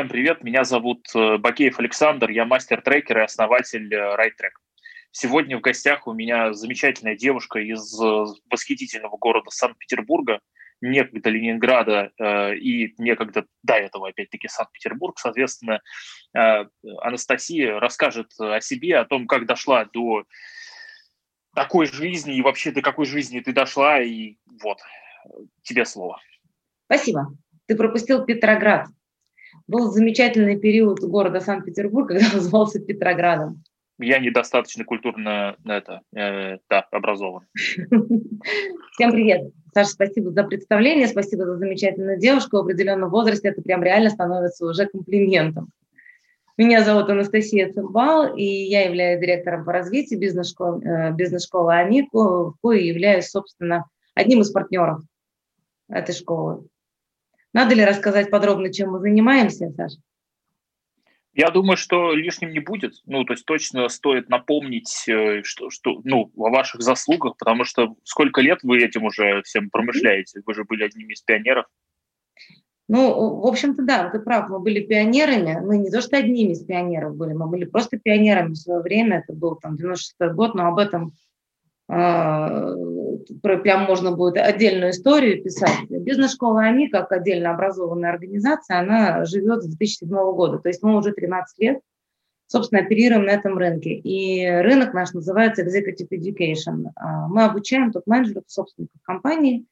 Всем привет, меня зовут э, Бакеев Александр, я мастер-трекер и основатель э, RideTrack. Сегодня в гостях у меня замечательная девушка из э, восхитительного города Санкт-Петербурга, некогда Ленинграда э, и некогда до этого, опять-таки, Санкт-Петербург. Соответственно, э, Анастасия расскажет о себе, о том, как дошла до такой жизни и вообще до какой жизни ты дошла, и вот, тебе слово. Спасибо. Ты пропустил Петроград. Был замечательный период города Санкт-Петербург, когда назывался Петроградом. Я недостаточно культурно это, э, да, образован. Всем привет. Саша, спасибо за представление, спасибо за замечательную девушку. В определенном возрасте это прям реально становится уже комплиментом. Меня зовут Анастасия Цимбал, и я являюсь директором по развитию бизнес-школы, э, бизнес-школы АМИКу, в кое являюсь, собственно, одним из партнеров этой школы. Надо ли рассказать подробно, чем мы занимаемся, Саша? Я думаю, что лишним не будет. Ну, то есть точно стоит напомнить, э, что, что, ну, о ваших заслугах, потому что сколько лет вы этим уже всем промышляете? Вы же были одними из пионеров. Ну, в общем-то, да, ты прав, мы были пионерами. Мы не то что одними из пионеров были, мы были просто пионерами в свое время. Это был там 96 год, но об этом прям можно будет отдельную историю писать. Бизнес-школа АМИ, как отдельно образованная организация, она живет с 2007 года. То есть мы уже 13 лет, собственно, оперируем на этом рынке. И рынок наш называется Executive Education. А, мы обучаем топ-менеджеров, собственников компании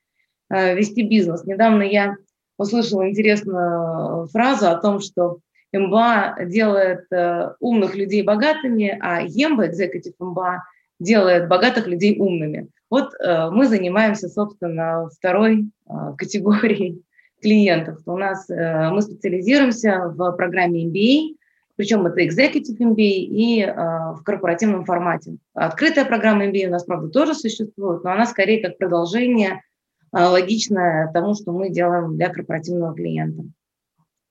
а, вести бизнес. Недавно я услышала интересную фразу о том, что МБА делает э, умных людей богатыми, а ЕМБА, Executive МБА, делает богатых людей умными. Вот э, мы занимаемся, собственно, второй э, категорией клиентов. У нас э, мы специализируемся в программе MBA, причем это Executive MBA и в корпоративном формате. Открытая программа MBA у нас, правда, тоже существует, но она скорее как продолжение логичное тому, что мы делаем для корпоративного клиента.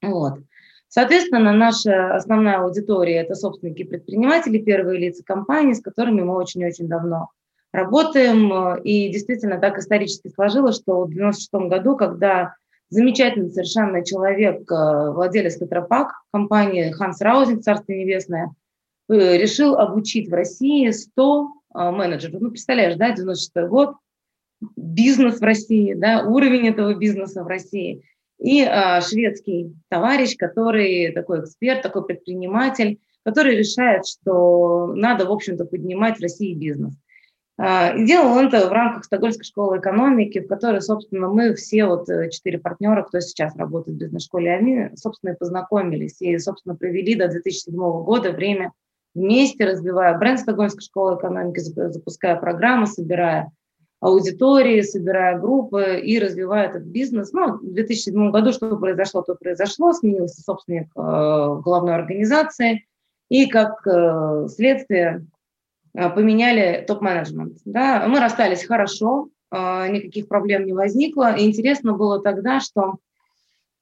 Вот. Соответственно, наша основная аудитория – это собственники предприниматели, первые лица компании, с которыми мы очень-очень давно работаем. И действительно так исторически сложилось, что в 1996 году, когда замечательный совершенно человек, э, владелец Тетрапак, компании Ханс Раузинг, Царство Небесное, э, решил обучить в России 100 э, менеджеров. Ну, представляешь, да, 96 год, бизнес в России, да, уровень этого бизнеса в России – и а, шведский товарищ, который такой эксперт, такой предприниматель, который решает, что надо, в общем-то, поднимать в России бизнес. А, и делал он это в рамках Стокгольмской школы экономики, в которой, собственно, мы все вот э, четыре партнера, кто сейчас работает в бизнес-школе АМИ, собственно, и познакомились и, собственно, провели до 2007 года время вместе, развивая бренд Стокгольмской школы экономики, запуская программы, собирая аудитории, собирая группы и развивая этот бизнес. Ну, в 2007 году что произошло, то произошло, сменился собственник э, главной организации, и как э, следствие поменяли топ-менеджмент. Да? Мы расстались хорошо, э, никаких проблем не возникло. И интересно было тогда, что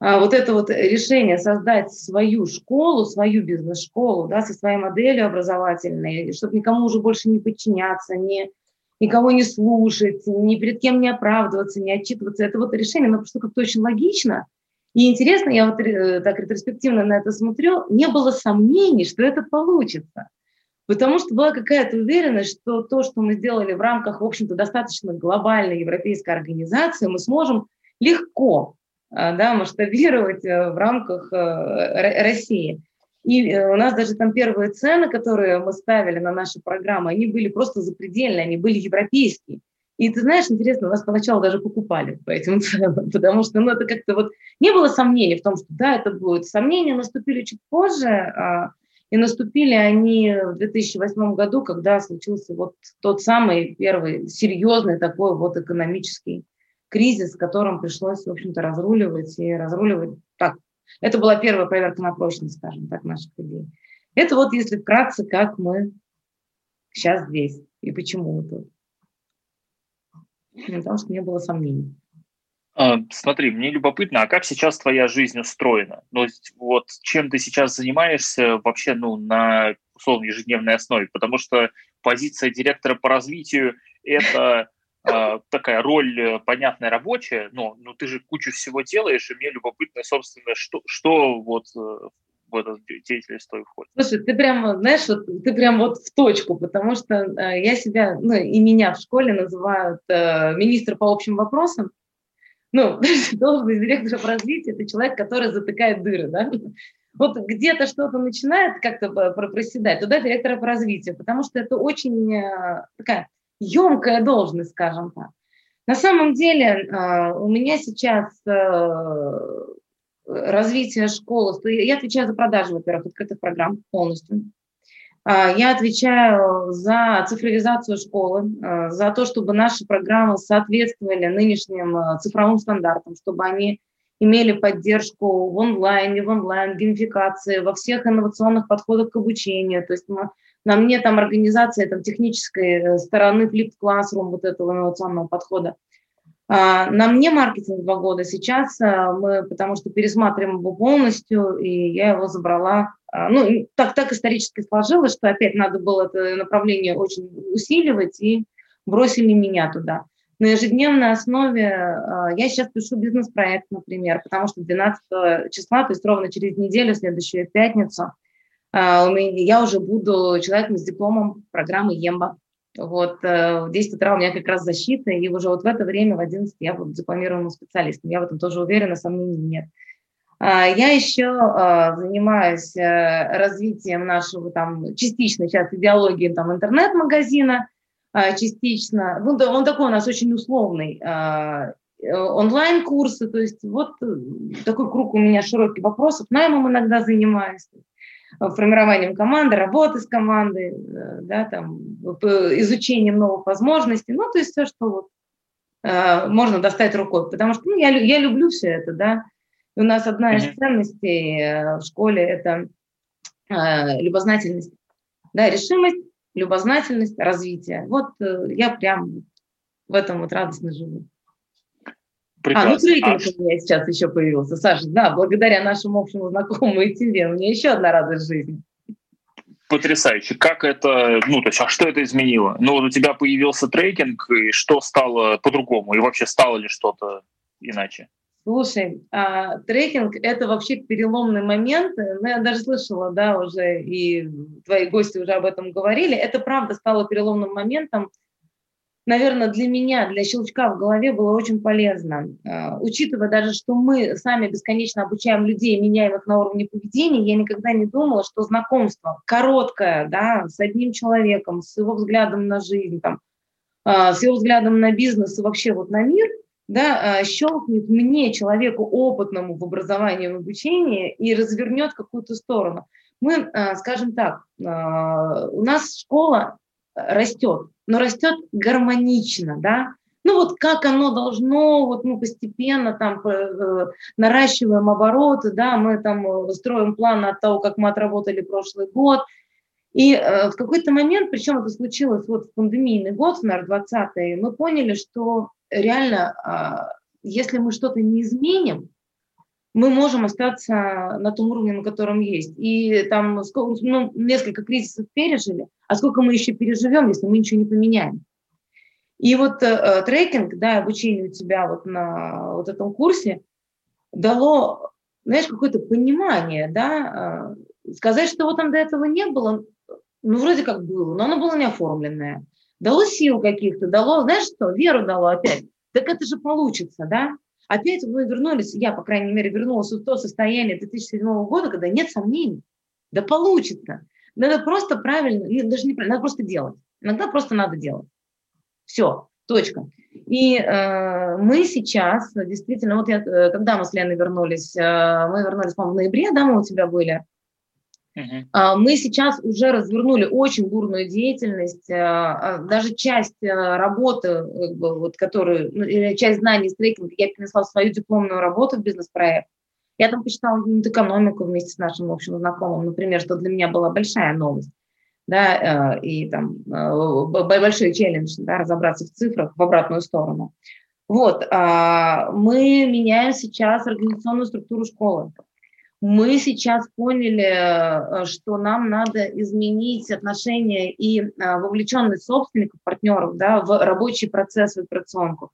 э, вот это вот решение создать свою школу, свою бизнес-школу, да, со своей моделью образовательной, чтобы никому уже больше не подчиняться, не никого не слушать, ни перед кем не оправдываться, не отчитываться. Это вот решение, но просто как-то очень логично. И интересно, я вот э, так ретроспективно на это смотрю, не было сомнений, что это получится. Потому что была какая-то уверенность, что то, что мы сделали в рамках, в общем-то, достаточно глобальной европейской организации, мы сможем легко э, да, масштабировать э, в рамках России. И э, у нас даже там первые цены, которые мы ставили на наши программы, они были просто запредельные, они были европейские. И ты знаешь, интересно, нас поначалу даже покупали по этим ценам, потому что ну, это как-то вот не было сомнений в том, что да, это будет. Сомнения наступили чуть позже, а, и наступили они в 2008 году, когда случился вот тот самый первый серьезный такой вот экономический кризис, с которым пришлось, в общем-то, разруливать и разруливать так это была первая проверка на прочность, скажем так, наших идей. Это вот, если вкратце, как мы сейчас здесь и почему мы тут. Потому что не было сомнений. А, смотри, мне любопытно, а как сейчас твоя жизнь устроена? Ну, вот чем ты сейчас занимаешься вообще, ну, на условно ежедневной основе? Потому что позиция директора по развитию – это э, такая роль э, понятная рабочая, но, но ты же кучу всего делаешь, и мне любопытно, собственно, что, что вот э, в эту деятельность твою входит. Слушай, ты прям, знаешь, вот, ты прям вот в точку, потому что э, я себя, ну и меня в школе называют э, министр по общим вопросам. Ну, должность директора по развитию – это человек, который затыкает дыры, да? Вот где-то что-то начинает как-то проседать, туда директора по развитию, потому что это очень э, такая емкая должность, скажем так. На самом деле э, у меня сейчас э, развитие школы, я отвечаю за продажу, во-первых, открытых программ полностью. А, я отвечаю за цифровизацию школы, за то, чтобы наши программы соответствовали нынешним цифровым стандартам, чтобы они имели поддержку в онлайне, в онлайн, геймификации, во всех инновационных подходах к обучению. То есть мы, на мне там организация там, технической э, стороны Flip Classroom, вот этого инновационного подхода. А, на мне маркетинг два года сейчас, а, мы, потому что пересматриваем его полностью, и я его забрала. А, ну, так, так исторически сложилось, что опять надо было это направление очень усиливать, и бросили меня туда на ежедневной основе я сейчас пишу бизнес-проект, например, потому что 12 числа, то есть ровно через неделю, следующую пятницу, я уже буду человеком с дипломом программы ЕМБА. Вот э, в 10 утра у меня как раз защита, и уже вот в это время, в 11 я буду дипломированным специалистом. Я в этом тоже уверена, сомнений нет. А, я еще занимаюсь э, развитием нашего там частично сейчас идеологии там интернет-магазина, частично. Ну, он такой у нас очень условный. А, э, онлайн-курсы, то есть вот э, такой круг у меня широкий вопросов. Наймом иногда занимаюсь, формированием команды, работы с командой, э, да, там, изучением новых возможностей, ну, то есть все, что вот можно достать рукой, потому что ну, я, я люблю все это, да. И у нас одна из ценностей в школе – это любознательность, да, решимость любознательность, развитие. Вот э, я прям в этом вот радостно живу. Прекрасно. А, ну трекинг а... у меня сейчас еще появился. Саша, да, благодаря нашему общему знакомому и тебе, у меня еще одна радость жизни. Потрясающе. Как это, ну, то есть, а что это изменило? Ну, вот у тебя появился трекинг, и что стало по-другому? И вообще стало ли что-то иначе? Слушай, а, трекинг – это вообще переломный момент. Ну, я даже слышала, да, уже, и твои гости уже об этом говорили. Это правда стало переломным моментом. Наверное, для меня, для щелчка в голове было очень полезно. А, учитывая даже, что мы сами бесконечно обучаем людей, меняем их на уровне поведения, я никогда не думала, что знакомство короткое, да, с одним человеком, с его взглядом на жизнь, там, а, с его взглядом на бизнес и вообще вот на мир – да, а, щелкнет мне, человеку опытному в образовании и в обучении, и развернет какую-то сторону. Мы, скажем так, у нас школа растет, но растет гармонично, да, ну вот как оно должно, вот мы постепенно там э, наращиваем обороты, да, мы там э, строим план от того, как мы отработали прошлый год, и э, в какой-то момент, причем это случилось вот в пандемийный год, наверное, 20 мы поняли, что реально, а, если мы что-то не изменим, мы можем остаться на том уровне, на котором есть. И там ну, несколько кризисов пережили, а сколько мы еще переживем, если мы ничего не поменяем. И вот э, э трекинг, да, обучение у тебя вот на вот этом курсе дало, знаешь, какое-то понимание, да, э, сказать, что вот там до этого не было, ну, вроде как было, но оно было не оформленное дало сил каких-то, дало, знаешь что, веру дало опять. Так это же получится, да? Опять мы вернулись, я, по крайней мере, вернулась в то состояние 2007 года, когда нет сомнений. Да получится. Надо просто правильно, даже не правильно, надо просто делать. Иногда просто надо делать. Все, точка. И э, мы сейчас, действительно, вот я, э, когда мы с Леной вернулись, э, мы вернулись, по-моему, в ноябре, да, мы у тебя были, Uh-huh. Мы сейчас уже развернули очень бурную деятельность, а, а, даже часть работы, как бы, вот, которую, ну, часть знаний стейкинга я перенесла в свою дипломную работу в бизнес-проект. Я там почитала экономику вместе с нашим общим знакомым, например, что для меня была большая новость, да, и там большой челлендж, да, разобраться в цифрах в обратную сторону. Вот, мы меняем сейчас организационную структуру школы. Мы сейчас поняли, что нам надо изменить отношения и вовлеченность собственников, партнеров да, в рабочий процесс, в операционку.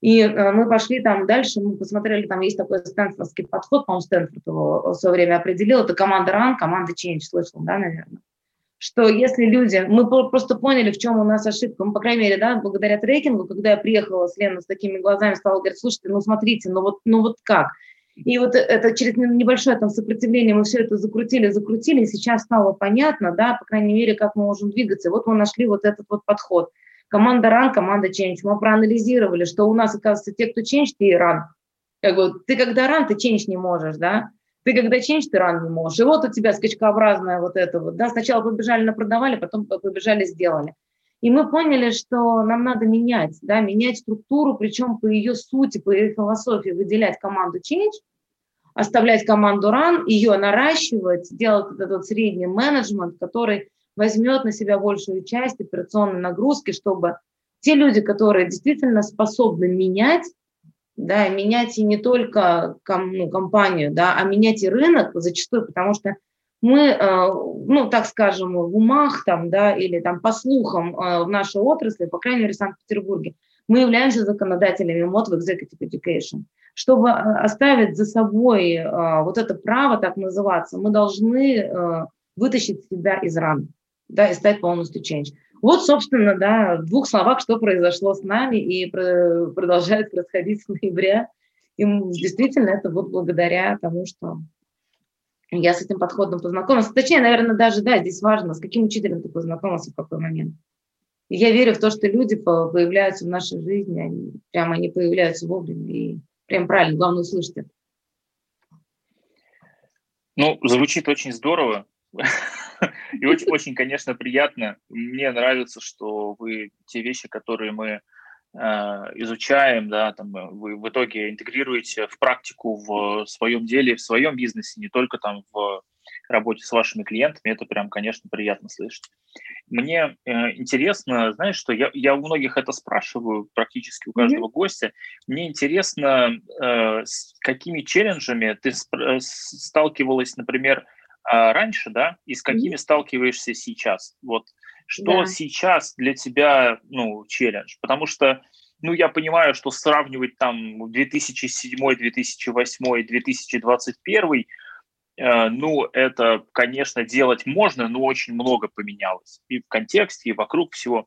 И э, мы пошли там дальше, мы посмотрели, там есть такой стэнфордский подход, по-моему, Стэнфорд его в свое время определил, это команда RAN, команда Change, слышал, да, наверное? Что если люди, мы просто поняли, в чем у нас ошибка, мы, по крайней мере, да, благодаря трекингу, когда я приехала с Леной с такими глазами, стала говорить, слушайте, ну смотрите, ну вот, ну вот как? И вот это через небольшое там сопротивление мы все это закрутили, закрутили, и сейчас стало понятно, да, по крайней мере, как мы можем двигаться. Вот мы нашли вот этот вот подход – команда run, команда change. Мы проанализировали, что у нас, оказывается, те, кто change, ты и run. Как бы, ты когда run, ты change не можешь, да? Ты когда change, ты run не можешь. И вот у тебя скачкообразное вот это вот, да, сначала побежали, напродавали, потом побежали, сделали. И мы поняли, что нам надо менять, да, менять структуру, причем по ее сути, по ее философии, выделять команду change, оставлять команду run, ее наращивать, делать этот средний менеджмент, который возьмет на себя большую часть операционной нагрузки, чтобы те люди, которые действительно способны менять, да, менять и не только ком, ну, компанию, да, а менять и рынок зачастую, потому что мы, э, ну, так скажем, в умах там, да, или там по слухам э, в нашей отрасли, по крайней мере, в Санкт-Петербурге, мы являемся законодателями МОД в Executive Education. Чтобы э, оставить за собой вот это право так называться, мы должны вытащить себя из ран да, и стать полностью change. Вот, собственно, да, в двух словах, что произошло с нами и продолжает происходить с ноября. И действительно, это вот благодаря тому, что я с этим подходом познакомилась. Точнее, наверное, даже, да, здесь важно, с каким учителем ты познакомился в какой момент. Я верю в то, что люди появляются в нашей жизни, они, прямо они появляются вовремя, и прям правильно, главное услышать это. Ну, звучит очень здорово. И очень, очень, конечно, приятно. Мне нравится, что вы те вещи, которые мы э, изучаем, да, там, э, вы в итоге интегрируете в практику в своем деле, в своем бизнесе, не только там в работе с вашими клиентами, это прям, конечно, приятно слышать. Мне э, интересно, знаешь, что я, я у многих это спрашиваю, практически у каждого mm-hmm. гостя. Мне интересно, э, с какими челленджами ты сталкивалась, например, а, раньше, да, и с какими mm-hmm. сталкиваешься сейчас? Вот что да. сейчас для тебя, ну, челлендж? Потому что, ну, я понимаю, что сравнивать там 2007, 2008, 2021, э, ну, это, конечно, делать можно, но очень много поменялось и в контексте, и вокруг всего.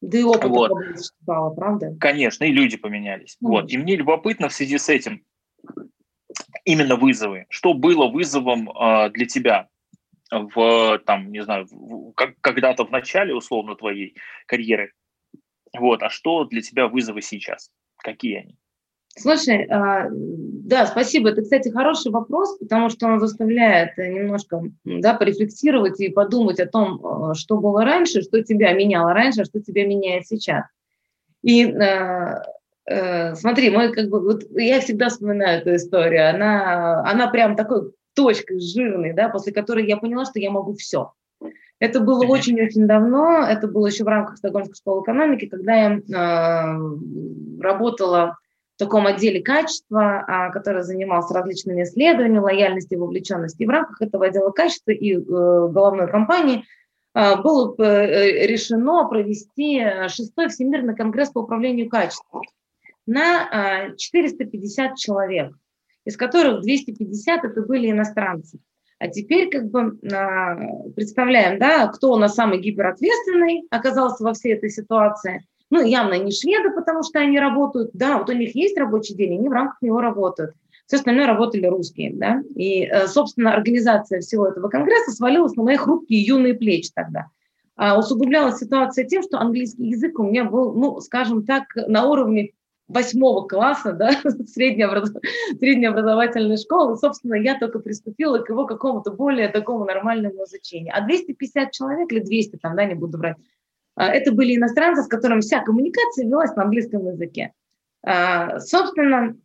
Да и опыт вот. стало, правда? Конечно, и люди поменялись. Mm-hmm. Вот. И мне любопытно в связи с этим, именно вызовы. Что было вызовом э, для тебя в, там, не знаю, в, как, когда-то в начале, условно, твоей карьеры? Вот, а что для тебя вызовы сейчас? Какие они? Слушай, э, да, спасибо. Это, кстати, хороший вопрос, потому что он заставляет немножко да, порефлексировать и подумать о том, что было раньше, что тебя меняло раньше, а что тебя меняет сейчас. И э, Э, смотри, мой как бы, вот я всегда вспоминаю эту историю, она, она прям такой точкой жирной, да, после которой я поняла, что я могу все. Это было очень-очень давно, это было еще в рамках Стокгольмской школы экономики, когда я э, работала в таком отделе качества, а, который занимался различными исследованиями лояльности и вовлеченности. И в рамках этого отдела качества и э, головной компании э, было э, решено провести шестой Всемирный конгресс по управлению качеством на 450 а, человек, из которых 250 это были иностранцы. А теперь как бы а, представляем, да, кто у нас самый гиперответственный оказался во всей этой ситуации. Ну, явно не шведы, потому что они работают, да, вот у них есть рабочий день, они в рамках него работают. Все остальное работали русские, да. И, э, собственно, организация всего этого конгресса свалилась на мои хрупкие юные плечи тогда. А усугублялась ситуация тем, что английский язык у меня был, ну, скажем так, на уровне восьмого класса, да, средней, образ... средней образовательной школы, собственно, я только приступила к его какому-то более такому нормальному изучению. А 250 человек или 200, там, да, не буду брать, а, это были иностранцы, с которыми вся коммуникация велась на английском языке. А, собственно,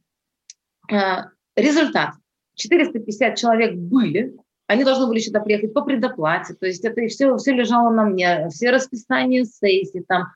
а, результат. 450 человек были, они должны были сюда приехать по предоплате, то есть это все, все лежало на мне, все расписания сессий, там,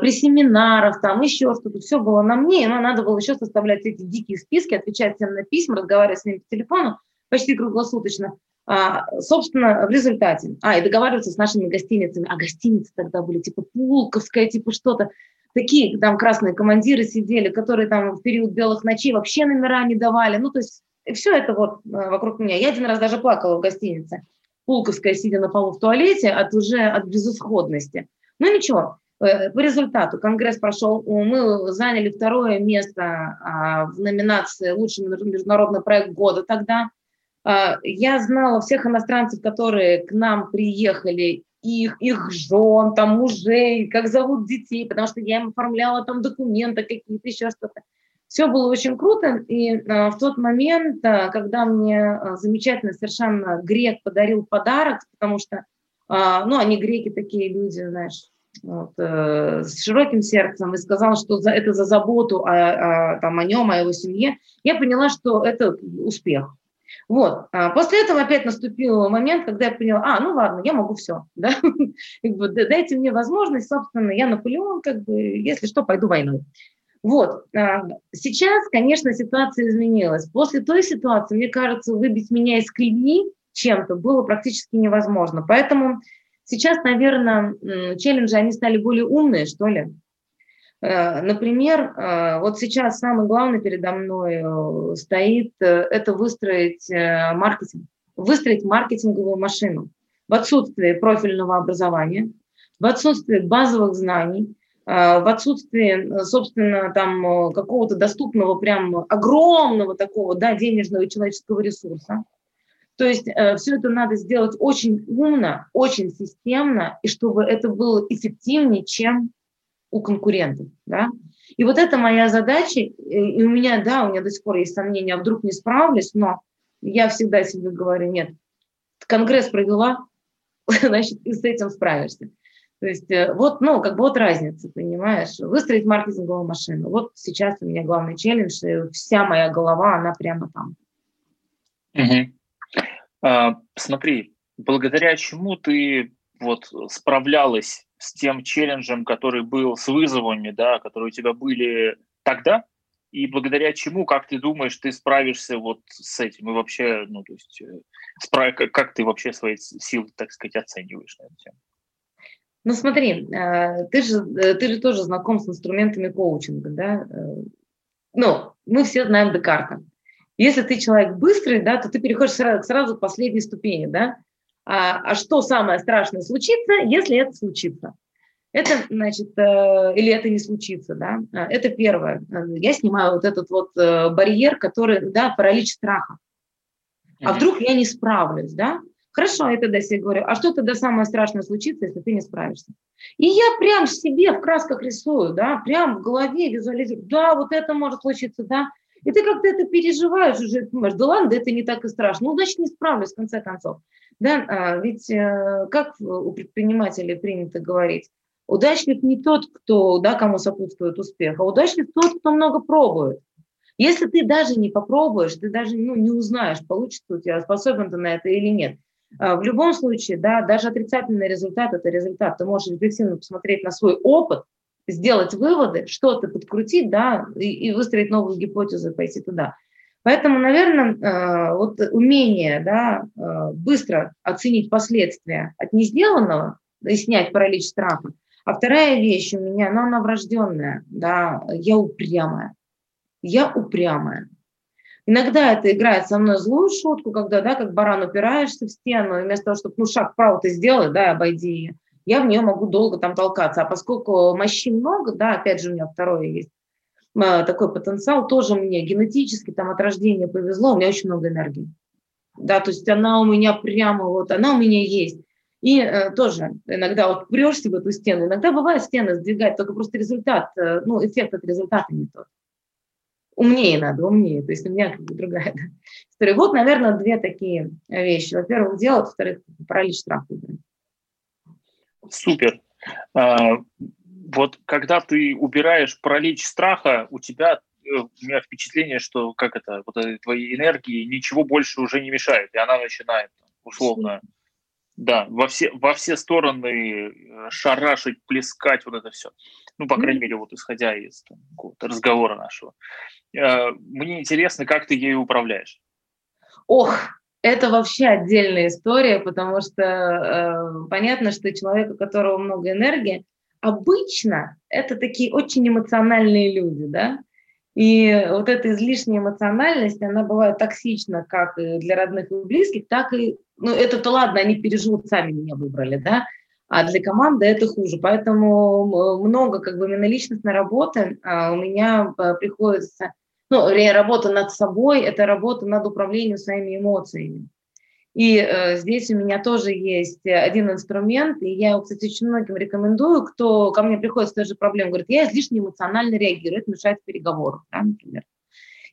при семинарах, там еще что-то, все было на мне, и нам надо было еще составлять эти дикие списки, отвечать всем на письма, разговаривать с ними по телефону, почти круглосуточно. А, собственно, в результате, а, и договариваться с нашими гостиницами, а гостиницы тогда были типа Пулковская, типа что-то, такие там красные командиры сидели, которые там в период белых ночей вообще номера не давали, ну, то есть все это вот э, вокруг меня. Я один раз даже плакала в гостинице, Пулковская, сидя на полу в туалете, от уже от безысходности. Ну, ничего, э, по результату. Конгресс прошел, мы заняли второе место а, в номинации «Лучший международный проект года» тогда – а, я знала всех иностранцев, которые к нам приехали, их, их жен, там, мужей, как зовут детей, потому что я им оформляла там документы какие-то, еще что-то. Все было очень круто, и а, в тот момент, когда мне замечательно совершенно грек подарил подарок, потому что, ну, они греки такие люди, знаешь, вот, э, с широким сердцем и сказал, что за, это за заботу о, о, там, о нем, о его семье, я поняла, что это успех. Вот. А после этого опять наступил момент, когда я поняла, а, ну ладно, я могу все, да? дайте мне возможность, собственно, я Наполеон, как бы, если что, пойду войной. Вот. А сейчас, конечно, ситуация изменилась. После той ситуации, мне кажется, выбить меня из колеи чем-то было практически невозможно. Поэтому сейчас, наверное, челленджи, они стали более умные, что ли. Э, например, э, вот сейчас самое главное передо мной э, стоит, это выстроить маркетинг, выстроить маркетинговую машину в отсутствии профильного образования, в отсутствии базовых знаний, в отсутствии, собственно, там какого-то доступного, прям огромного такого, да, денежного и человеческого ресурса. То есть все это надо сделать очень умно, очень системно, и чтобы это было эффективнее, чем у конкурентов. Да? И вот это моя задача, и у меня, да, у меня до сих пор есть сомнения, а вдруг не справлюсь, но я всегда себе говорю, нет, Конгресс провела, значит, ты с этим справишься. То есть э, вот, ну, как бы вот разница, понимаешь, выстроить маркетинговую машину. Вот сейчас у меня главный челлендж, и вся моя голова, она прямо там. Угу. А, смотри, благодаря чему ты вот справлялась с тем челленджем, который был с вызовами, да, которые у тебя были тогда, и благодаря чему, как ты думаешь, ты справишься вот с этим и вообще, ну, то есть, э, справ... как ты вообще свои силы, так сказать, оцениваешь на эту тему? Ну смотри, э, ты же, э, ты же тоже знаком с инструментами коучинга, да? Ну, мы все знаем Декарта. Если ты человек быстрый, да, то ты переходишь сразу, сразу к последней ступени, да? А, а что самое страшное случится, если это случится? Это, значит, э, или это не случится, да? А, это первое. Я снимаю вот этот вот э, барьер, который, да, паралич страха. А вдруг я не справлюсь, да? Хорошо, я тогда себе говорю, а что тогда самое страшное случится, если ты не справишься? И я прям себе в красках рисую, да, прям в голове визуализирую, да, вот это может случиться, да. И ты как-то это переживаешь уже, думаешь, да ладно, да это не так и страшно, ну, значит, не справлюсь в конце концов. Да, а, ведь э, как у предпринимателей принято говорить, удачник не тот, кто, да, кому сопутствует успех, а удачник тот, кто много пробует. Если ты даже не попробуешь, ты даже ну, не узнаешь, получится у тебя, способен ты на это или нет. А, в любом случае, да, даже отрицательный результат – это результат. Ты можешь рефлексивно посмотреть на свой опыт, сделать выводы, что-то подкрутить, да, и, и выстроить новую гипотезу, пойти туда. Поэтому, наверное, э, вот умение да, э, быстро оценить последствия от несделанного и снять паралич страха. А вторая вещь у меня, ну, она врожденная, да, я упрямая. Я упрямая. Иногда это играет со мной злую шутку, когда, да, как баран упираешься в стену, и вместо того, чтобы, ну, шаг вправо ты сделай, да, обойди ее, я в нее могу долго там толкаться. А поскольку мощи много, да, опять же, у меня второе есть, Э, такой потенциал, тоже мне генетически там от рождения повезло, у меня очень много энергии. Да, то есть она у меня прямо вот, она у меня есть. И э, тоже иногда вот прешься в эту стену, иногда бывает стены сдвигать, только просто результат, э, ну, эффект от результата не тот. Умнее надо, умнее, то есть у меня как бы другая да, история. Вот, наверное, две такие вещи. Во-первых, делать, во-вторых, паралич страха. Супер. А, вот когда ты убираешь паралич страха, у тебя э, у меня впечатление, что как это, вот этой твоей энергии ничего больше уже не мешает, и она начинает условно, да, во все, во все стороны э, шарашить, плескать, вот это все. Ну, по крайней мере, вот исходя из там, разговора нашего. Э, мне интересно, как ты ею управляешь. Ох, это вообще отдельная история, потому что э, понятно, что человек, у которого много энергии, обычно это такие очень эмоциональные люди, да, и вот эта излишняя эмоциональность, она бывает токсична как для родных и близких, так и, ну это-то ладно, они переживут, сами меня выбрали, да, а для команды это хуже. Поэтому много как бы именно личностной работы а у меня э, приходится, ну, работа над собой, это работа над управлением своими эмоциями. И э, здесь у меня тоже есть один инструмент, и я его, кстати, очень многим рекомендую, кто ко мне приходит с той же проблемой, говорит, я излишне эмоционально реагирую, это мешает переговорам, да, например.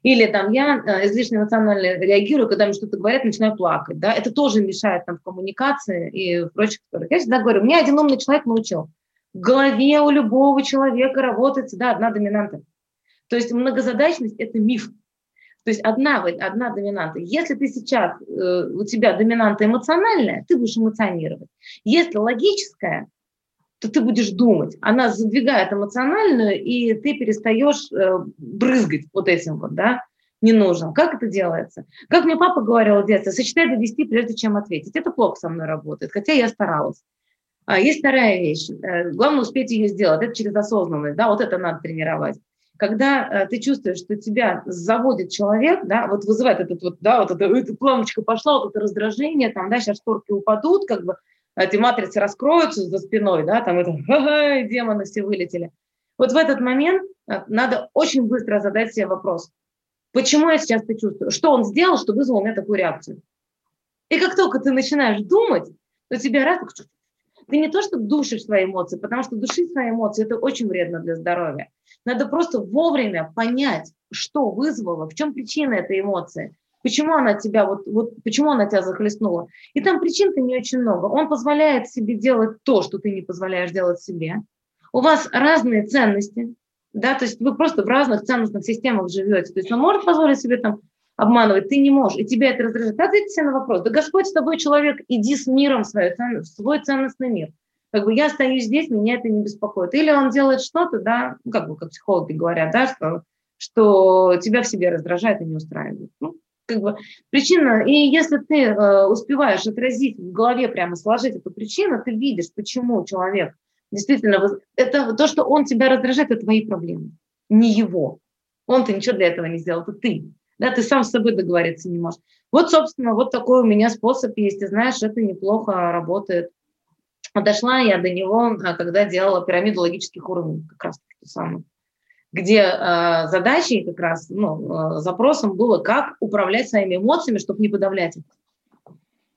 Или там я э, излишне эмоционально реагирую, когда мне что-то говорят, начинаю плакать, да, это тоже мешает там в коммуникации и прочих историях. Я всегда говорю, мне один умный человек научил, в голове у любого человека работает всегда одна доминанта. То есть многозадачность – это миф. То есть одна, одна доминанта. Если ты сейчас, э, у тебя доминанта эмоциональная, ты будешь эмоционировать. Если логическая, то ты будешь думать. Она задвигает эмоциональную, и ты перестаешь э, брызгать вот этим вот, да, не нужен. Как это делается? Как мне папа говорил в детстве, сочетай до 10, прежде чем ответить. Это плохо со мной работает, хотя я старалась. А есть вторая вещь. Э, главное успеть ее сделать. Это через осознанность. Да, вот это надо тренировать когда э, ты чувствуешь, что тебя заводит человек, да, вот вызывает этот вот, да, вот эта, эта пламочка пошла, вот это раздражение, там, да, сейчас шторки упадут, как бы эти матрицы раскроются за спиной, да, там это, демоны все вылетели. Вот в этот момент э, надо очень быстро задать себе вопрос, почему я сейчас это чувствую, что он сделал, что вызвал у меня такую реакцию. И как только ты начинаешь думать, то тебе раз ты не то, что душишь свои эмоции, потому что душить свои эмоции – это очень вредно для здоровья. Надо просто вовремя понять, что вызвало, в чем причина этой эмоции, почему она тебя вот, вот почему она тебя захлестнула. И там причин-то не очень много. Он позволяет себе делать то, что ты не позволяешь делать себе. У вас разные ценности, да, то есть вы просто в разных ценностных системах живете. То есть он может позволить себе там обманывать, ты не можешь, и тебя это раздражает. Ответьте себе на вопрос. Да Господь с тобой человек, иди с миром свой, в свой ценностный мир. Как бы я остаюсь здесь, меня это не беспокоит. Или он делает что-то, да, ну, как бы как психологи говорят, да, что, что тебя в себе раздражает и не устраивает. Ну, как бы причина, и если ты э, успеваешь отразить в голове, прямо сложить эту причину, ты видишь, почему человек действительно, это то, что он тебя раздражает, это твои проблемы, не его. Он-то ничего для этого не сделал, это ты да, ты сам с собой договориться не можешь. Вот, собственно, вот такой у меня способ есть, и знаешь, это неплохо работает. Дошла я до него, а, когда делала пирамиду логических уровней, как раз таки самую, где э, задачей как раз, ну, э, запросом было, как управлять своими эмоциями, чтобы не подавлять их.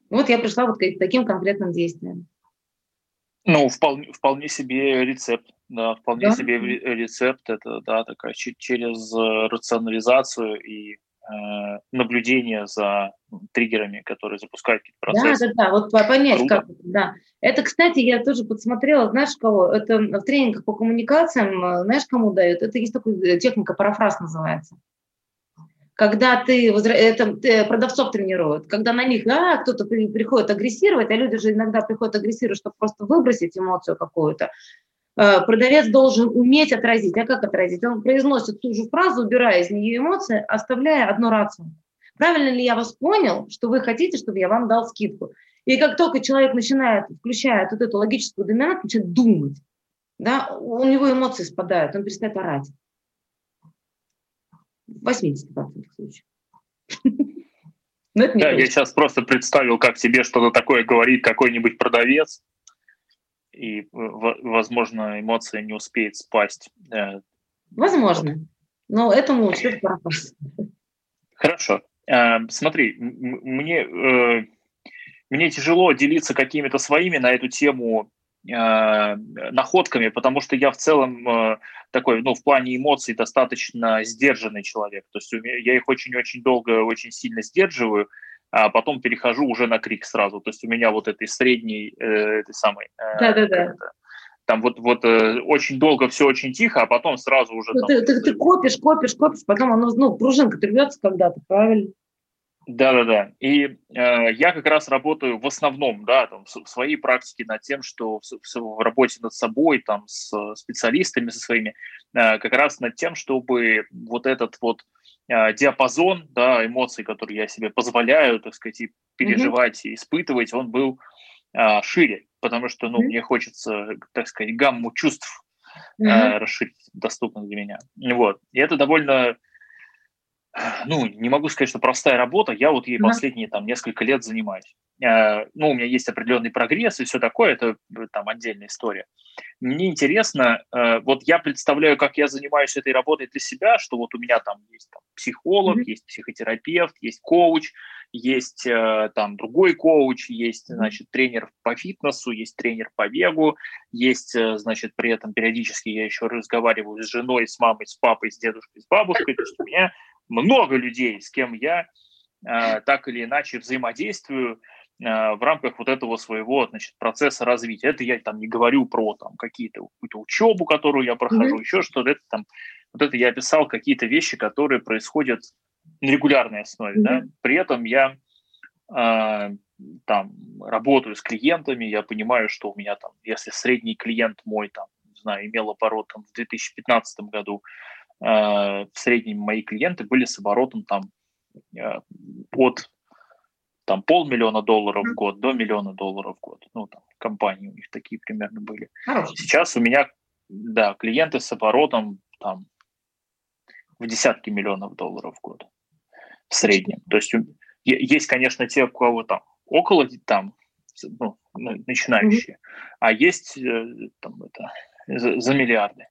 Вот я пришла вот к таким конкретным действиям. Ну, вполне, вполне себе рецепт. Да, вполне да? себе рецепт. Это, да, такая через рационализацию и Э, наблюдение за триггерами, которые запускают какие-то процессы. Да, да, да, вот понять, Круто. как да. Это, кстати, я тоже подсмотрела, знаешь, кого? Это в тренингах по коммуникациям, э, знаешь, кому дают? Это есть такая э, техника, парафраз называется. Когда ты, это продавцов тренируют, когда на них, а, кто-то приходит агрессировать, а люди же иногда приходят агрессировать, чтобы просто выбросить эмоцию какую-то, Э, продавец должен уметь отразить. А как отразить? Он произносит ту же фразу, убирая из нее эмоции, оставляя одну рацию. Правильно ли я вас понял, что вы хотите, чтобы я вам дал скидку? И как только человек начинает, включает вот эту логическую доминанту, начинает думать, да, у него эмоции спадают, он перестает орать. В 80% случаев. Да, я сейчас просто представил, как тебе что-то такое говорит какой-нибудь продавец, и, возможно, эмоция не успеет спасть. Э, возможно. Но этому учит пропасть. Хорошо. Э, смотри, мне, э, мне тяжело делиться какими-то своими на эту тему находками, потому что я в целом такой, ну, в плане эмоций достаточно сдержанный человек. То есть я их очень-очень долго, очень сильно сдерживаю, а потом перехожу уже на крик сразу. То есть у меня вот этой средней, э, этой самой... Э, Да-да-да. Там вот, вот э, очень долго все очень тихо, а потом сразу уже... Ну, там, ты, ты, ты копишь, копишь, копишь, потом оно, ну, пружинка рвется когда-то, правильно? Да-да-да. И э, я как раз работаю в основном, да, там, в своей практике над тем, что в, в, в работе над собой, там, с специалистами, со своими, э, как раз над тем, чтобы вот этот вот э, диапазон, да, эмоций, которые я себе позволяю, так сказать, и переживать, mm-hmm. и испытывать, он был э, шире, потому что, ну, mm-hmm. мне хочется, так сказать, гамму чувств э, mm-hmm. расширить, доступных для меня. Вот. И это довольно ну, не могу сказать, что простая работа, я вот ей mm-hmm. последние там несколько лет занимаюсь. Э, ну, у меня есть определенный прогресс и все такое, это э, там отдельная история. Мне интересно, э, вот я представляю, как я занимаюсь этой работой для себя, что вот у меня там есть там, психолог, mm-hmm. есть психотерапевт, есть коуч, есть там другой коуч, есть, значит, тренер по фитнесу, есть тренер по бегу, есть, значит, при этом периодически я еще разговариваю с женой, с мамой, с папой, с дедушкой, с бабушкой, то есть у меня много людей, с кем я э, так или иначе взаимодействую э, в рамках вот этого своего значит, процесса развития. Это я там не говорю про там, какие-то, какую-то учебу, которую я прохожу, mm-hmm. еще что-то. Это, там, вот это я описал какие-то вещи, которые происходят на регулярной основе. Mm-hmm. Да? При этом я э, там работаю с клиентами, я понимаю, что у меня там, если средний клиент мой там, не знаю, имел оборот там, в 2015 году в среднем мои клиенты были с оборотом там э, от там полмиллиона долларов в год до миллиона долларов в год. Ну, там, компании у них такие примерно были. Хорошо. Сейчас у меня, да, клиенты с оборотом там в десятки миллионов долларов в год в среднем. То есть есть, конечно, те, у кого там около там ну, начинающие, mm-hmm. а есть э, там это за, за миллиарды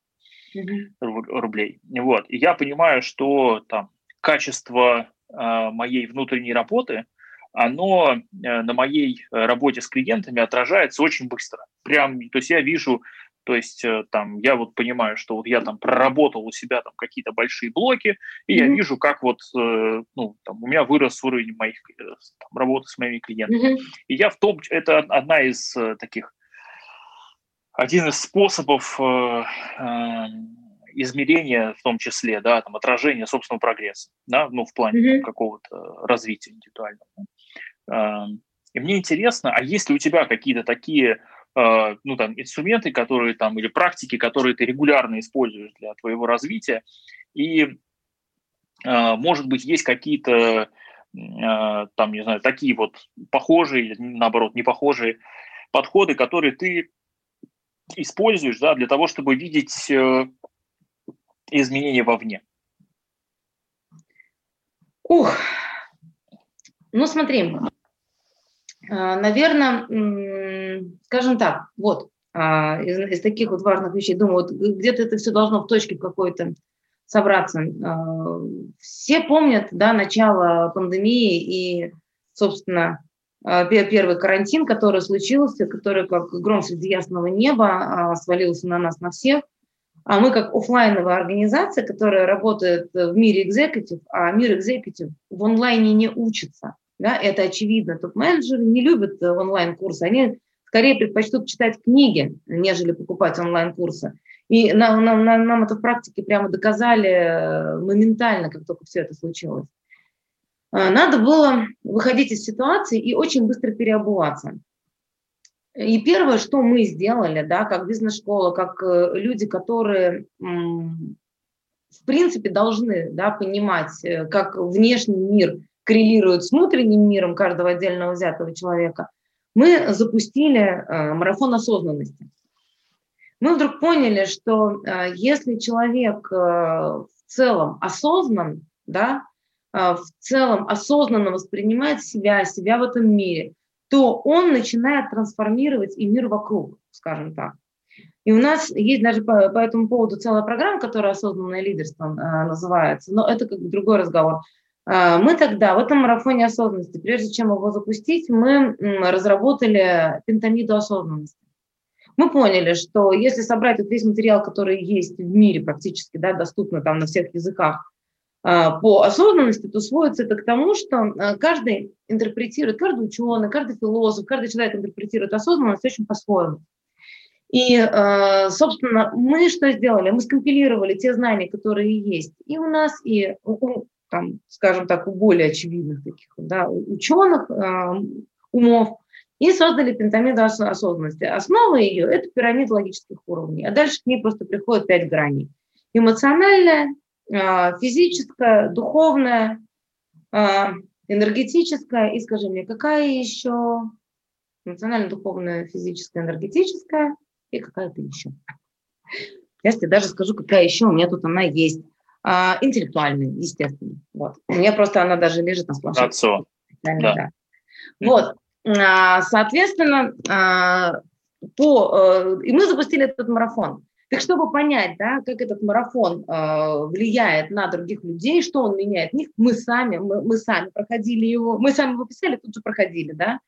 рублей. Вот. И я понимаю, что там качество э, моей внутренней работы, оно э, на моей работе с клиентами отражается очень быстро. Прям, то есть я вижу, то есть э, там я вот понимаю, что вот я там проработал у себя там какие-то большие блоки, и mm-hmm. я вижу, как вот э, ну там у меня вырос уровень моих э, там, работы с моими клиентами. Mm-hmm. И я в том, это одна из э, таких один из способов э, э, измерения, в том числе, да, там, отражения собственного прогресса, да, ну, в плане mm-hmm. какого-то развития индивидуального. Э, и мне интересно, а есть ли у тебя какие-то такие э, ну, там, инструменты, которые там, или практики, которые ты регулярно используешь для твоего развития, и, э, может быть, есть какие-то, э, там, не знаю, такие вот похожие или, наоборот, не похожие подходы, которые ты используешь да, для того, чтобы видеть э, изменения вовне? Ух, ну смотри, э, наверное, скажем так, вот, а, из, из таких вот важных вещей, думаю, вот где-то это все должно в точке какой-то собраться. Э, все помнят, да, начало пандемии и, собственно, а, первый карантин, который случился, который как гром среди ясного неба а, свалился на нас, на всех. А мы как офлайновая организация, которая работает в мире экзекутив, а мир экзекутив в онлайне не учится. Да, это очевидно. Топ-менеджеры не любят э, онлайн-курсы. Они скорее предпочтут читать книги, нежели покупать онлайн-курсы. И нам, нам, нам это в практике прямо доказали э, моментально, как только все это случилось. А, надо было выходить из ситуации и очень быстро переобуваться. И первое, что мы сделали, да, как бизнес-школа, как э, люди, которые в принципе должны да, понимать, э, как внешний мир коррелирует с внутренним миром каждого отдельного взятого человека, мы запустили э, марафон осознанности. Мы вдруг поняли, что если человек в целом осознан, да, в целом осознанно воспринимает себя, себя в этом мире, то он начинает трансформировать и мир вокруг, скажем так. И у нас есть даже по, по этому поводу целая программа, которая осознанное лидерство э, называется, но это как бы другой разговор. Э, мы тогда в этом марафоне осознанности, прежде чем его запустить, мы разработали пентамиду осознанности. Мы поняли, что если собрать вот весь материал, который есть в мире практически, да, доступно там на всех языках, а, по осознанности, то сводится это к тому, что а, каждый интерпретирует, каждый ученый, каждый философ, каждый человек интерпретирует осознанность очень по-своему. И, а, собственно, мы что сделали? Мы скомпилировали те знания, которые есть и у нас, и у там, скажем так, у более очевидных таких да, ученых умов, и создали пентамиду осознанности. Основа ее – это пирамида логических уровней, а дальше к ней просто приходят пять граней. Эмоциональная, э, физическая, духовная, э, энергетическая и, скажи мне, какая еще? Эмоционально-духовная, физическая, энергетическая и какая-то еще. Я тебе даже скажу, какая еще у меня тут она есть. А, интеллектуальная, естественно. Вот. У меня просто она даже лежит на планшете. Отцо. Да. да. Вот. А, соответственно, а, по, э, и мы запустили этот марафон. Так чтобы понять, да, как этот марафон э, влияет на других людей, что он меняет в них, мы сами, мы, мы сами проходили его, мы сами его писали, тут же проходили, да,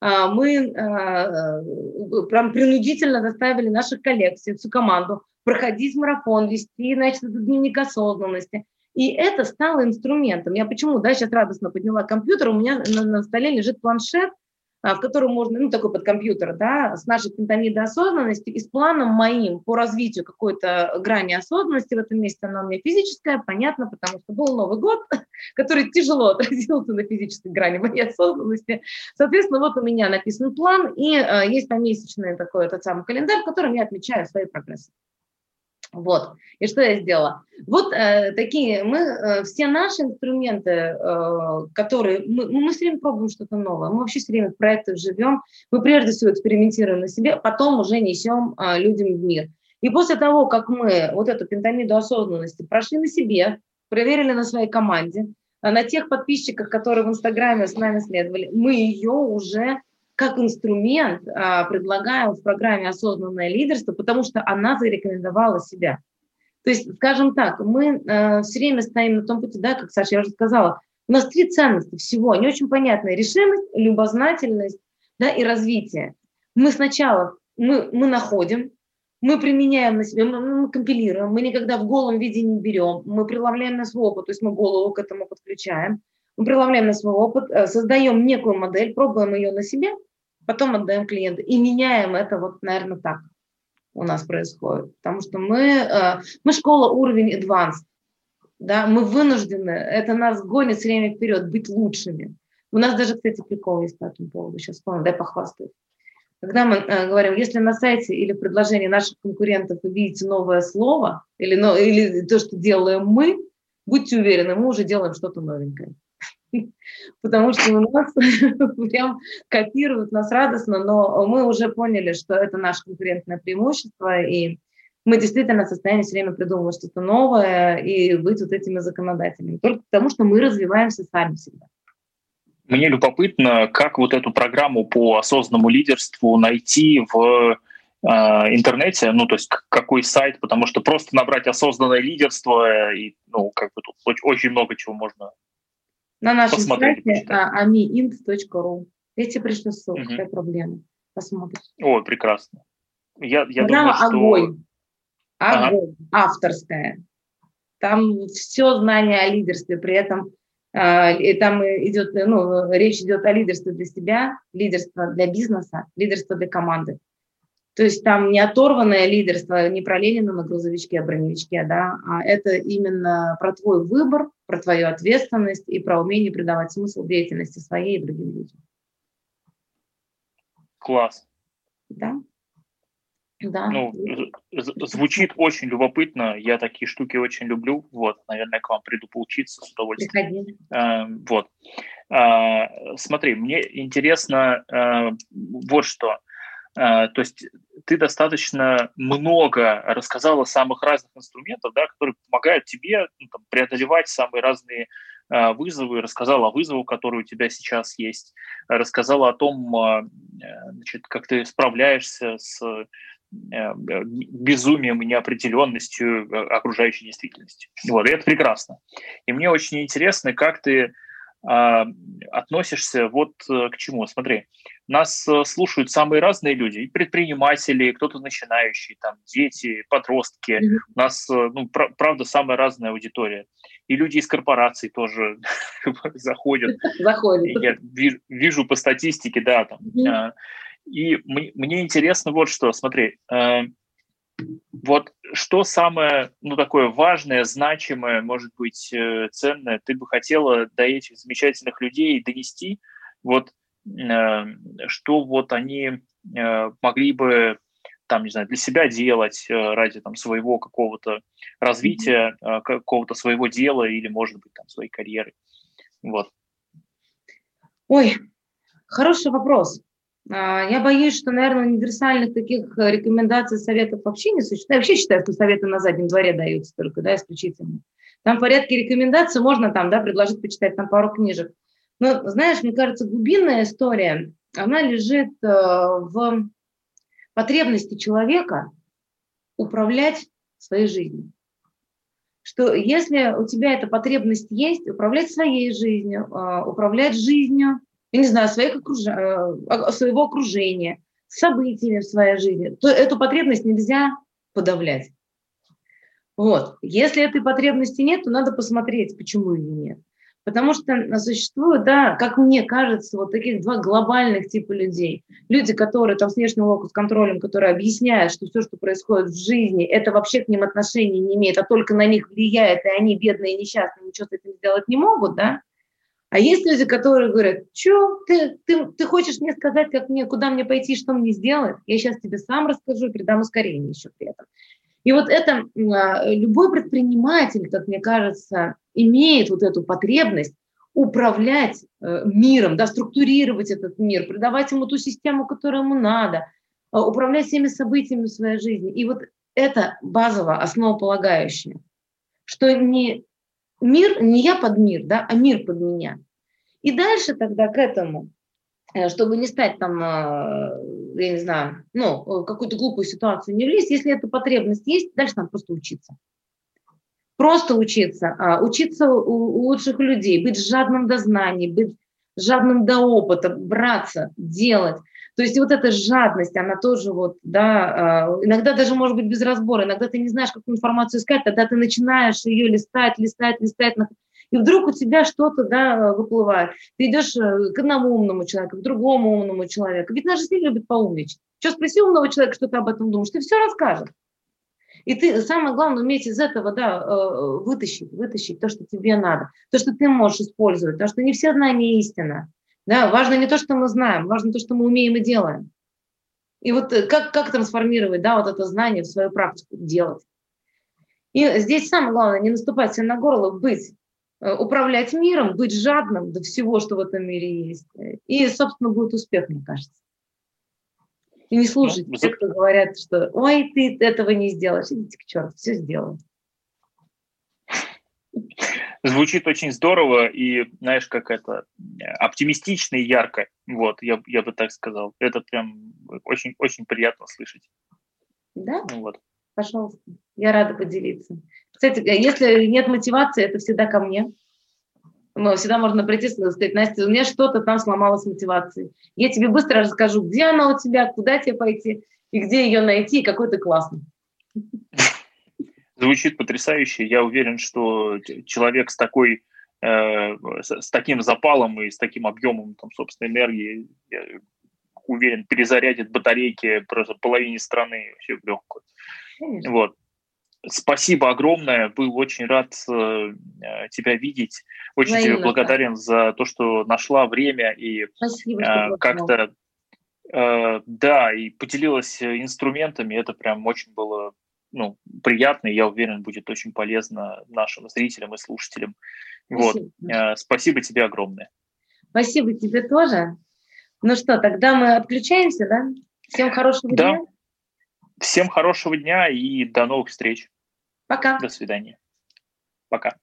а, мы э, э, прям принудительно заставили наших коллег, всю команду проходить марафон, вести, значит, дневник осознанности. И это стало инструментом. Я почему, да, сейчас радостно подняла компьютер, у меня на, на столе лежит планшет, в котором можно, ну, такой под компьютер, да, с нашей пентамидой осознанности и с планом моим по развитию какой-то грани осознанности в этом месте, она у меня физическая, понятно, потому что был Новый год, который тяжело отразился на физической грани моей осознанности. Соответственно, вот у меня написан план, и э, есть помесячный такой этот самый календарь, в котором я отмечаю свои прогрессы. Вот. И что я сделала? Вот э, такие, мы, э, все наши инструменты, э, которые, мы, мы все время пробуем что-то новое, мы вообще все время в проектах живем, мы прежде всего экспериментируем на себе, потом уже несем э, людям в мир. И после того, как мы вот эту пентамиду осознанности прошли на себе, проверили на своей команде, а на тех подписчиках, которые в Инстаграме с нами следовали, мы ее уже как инструмент а, предлагаем в программе «Осознанное лидерство», потому что она зарекомендовала себя. То есть, скажем так, мы э, все время стоим на том пути, да, как Саша, я уже сказала, у нас три ценности всего, они очень понятные. Решимость, любознательность да, и развитие. Мы сначала, мы, мы находим, мы применяем на себе, мы, мы компилируем, мы никогда в голом виде не берем, мы преломляем на свой опыт, то есть мы голову к этому подключаем – мы преломляем на свой опыт, э, создаем некую модель, пробуем ее на себе, потом отдаем клиенту и меняем это вот, наверное, так у нас происходит. Потому что мы, э, мы школа уровень advanced, да, мы вынуждены, это нас гонит все время вперед, быть лучшими. У нас даже, кстати, прикол есть по этому поводу, сейчас помню, дай похвастаюсь. Когда мы э, говорим, если на сайте или в предложении наших конкурентов вы видите новое слово или, но, или то, что делаем мы, будьте уверены, мы уже делаем что-то новенькое. потому что у нас прям копируют нас радостно, но мы уже поняли, что это наше конкурентное преимущество, и мы действительно в состоянии все время придумывать что-то новое и быть вот этими законодателями, только потому что мы развиваемся сами всегда. Мне любопытно, как вот эту программу по осознанному лидерству найти в э, интернете, ну, то есть какой сайт, потому что просто набрать осознанное лидерство, и, ну, как бы тут очень много чего можно на нашем сайте amiint.ru. Я тебе пришлю ссылку, угу. какая проблема. Посмотришь. О, прекрасно. Я, я думаю, что... огонь. Огонь. Ага. Авторская. Там все знание о лидерстве, при этом э, и там идет, ну, речь идет о лидерстве для себя, лидерство для бизнеса, лидерство для команды. То есть там не оторванное лидерство, не про Ленина на грузовичке, а броневичке, да, а это именно про твой выбор, про твою ответственность и про умение придавать смысл деятельности своей и другим людям. Класс. Да. Да. Ну, звучит очень любопытно. Я такие штуки очень люблю. Вот, наверное, к вам приду поучиться с удовольствием. Приходи. Э, вот. Э, смотри, мне интересно э, вот что. То есть ты достаточно много рассказала самых разных инструментов, да, которые помогают тебе ну, там, преодолевать самые разные а, вызовы, рассказала о вызовах, которые у тебя сейчас есть, рассказала о том, а, значит, как ты справляешься с безумием и неопределенностью окружающей действительности. Вот, и это прекрасно. И мне очень интересно, как ты а, относишься вот э, к чему. Смотри, нас э, слушают самые разные люди, и предприниматели, кто-то начинающий, там, дети, подростки. Mm-hmm. У нас, э, ну, пр- правда, самая разная аудитория. И люди из корпораций тоже заходят. Заходят. Я вижу, по статистике, да, там. Mm-hmm. И мне интересно вот что, смотри, Вот что самое, ну, такое важное, значимое, может быть, э, ценное, ты бы хотела до этих замечательных людей донести, вот, э, что вот они э, могли бы там, не знаю, для себя делать ради там своего какого-то развития, какого-то своего дела или, может быть, там своей карьеры. Вот. Ой, хороший вопрос. А, я боюсь, что, наверное, универсальных таких э, рекомендаций, советов вообще не существует. Я вообще считаю, что советы на заднем дворе даются только, да, исключительно. Там в порядке рекомендаций можно там, да, предложить почитать там пару книжек. Но, знаешь, мне кажется, глубинная история, она лежит э, в потребности человека управлять своей жизнью. Что если у тебя эта потребность есть, управлять своей жизнью, э, управлять жизнью я не знаю, своих окруж... Э, своего окружения, событиями в своей жизни, то эту потребность нельзя подавлять. Вот. Если этой потребности нет, то надо посмотреть, почему ее нет. Потому что существует, да, как мне кажется, вот таких два глобальных типа людей. Люди, которые там с внешним локус-контролем, которые объясняют, что все, что происходит в жизни, это вообще к ним отношения не имеет, а только на них влияет, и они бедные, несчастные, ничего с этим сделать не могут, да, а есть люди, которые говорят, что ты, ты, ты хочешь мне сказать, как мне, куда мне пойти, что мне сделать? Я сейчас тебе сам расскажу, передам ускорение еще при этом. И вот это а, любой предприниматель, как мне кажется, имеет вот эту потребность управлять э, миром, да, структурировать этот мир, придавать ему ту систему, которую ему надо, а, управлять всеми событиями в своей жизни. И вот это базово основополагающее, что не мир, не я под мир, да, а мир под меня. И дальше тогда к этому, чтобы не стать там, э, я не знаю, ну, в какую-то глупую ситуацию не влезть, если эта потребность есть, дальше надо просто учиться. Просто учиться, а, учиться у лучших людей, быть жадным до знаний, быть жадным до опыта, браться, делать. То есть вот эта жадность, она тоже вот, да, а, иногда даже может быть без разбора, иногда ты не знаешь, какую информацию искать, тогда ты начинаешь ее листать, листать, листать, и вдруг у тебя что-то, да, выплывает. Ты идешь э, к одному умному человеку, к другому умному человеку. Ведь наши все любят поумничать. Что спроси умного человека, что ты об этом думаешь, ты все расскажешь. И ты, самое главное, уметь из этого да, э, вытащить, вытащить то, что тебе надо, то, что ты можешь использовать, потому что не все знания истина. Да, важно не то, что мы знаем, важно то, что мы умеем и делаем. И вот э, как, как трансформировать да, вот это знание в свою практику, делать. И здесь самое главное, не наступать себе на горло, быть, управлять миром, быть жадным до всего, что в этом мире есть. И, собственно, будет успех, мне кажется. И не слушать ну, тех, кто говорят, что «Ой, ты этого не сделаешь». Идите к черту, все сделаю. Звучит очень здорово и, знаешь, как это, оптимистично и ярко. Вот, я, я бы так сказал. Это прям очень, очень приятно слышать. Да? Вот. Пожалуйста. Я рада поделиться. Кстати, если нет мотивации, это всегда ко мне. Ну, всегда можно прийти и сказать, Настя, у меня что-то там сломалось с мотивацией. Я тебе быстро расскажу, где она у тебя, куда тебе пойти, и где ее найти, и какой ты классный. Звучит потрясающе. Я уверен, что человек с такой э, с таким запалом и с таким объемом там, собственной энергии, я уверен, перезарядит батарейки просто половине страны вообще в легкую. Конечно. Вот. Спасибо огромное. Был очень рад э, тебя видеть. Очень Взаимно, тебе благодарен да. за то, что нашла время и э, как-то э, да, и поделилась инструментами. Это прям очень было ну, приятно, и я уверен, будет очень полезно нашим зрителям и слушателям. Спасибо. Вот. Э, спасибо тебе огромное. Спасибо тебе тоже. Ну что, тогда мы отключаемся, да? Всем хорошего да. дня. Всем хорошего дня и до новых встреч. Пока. До свидания. Пока.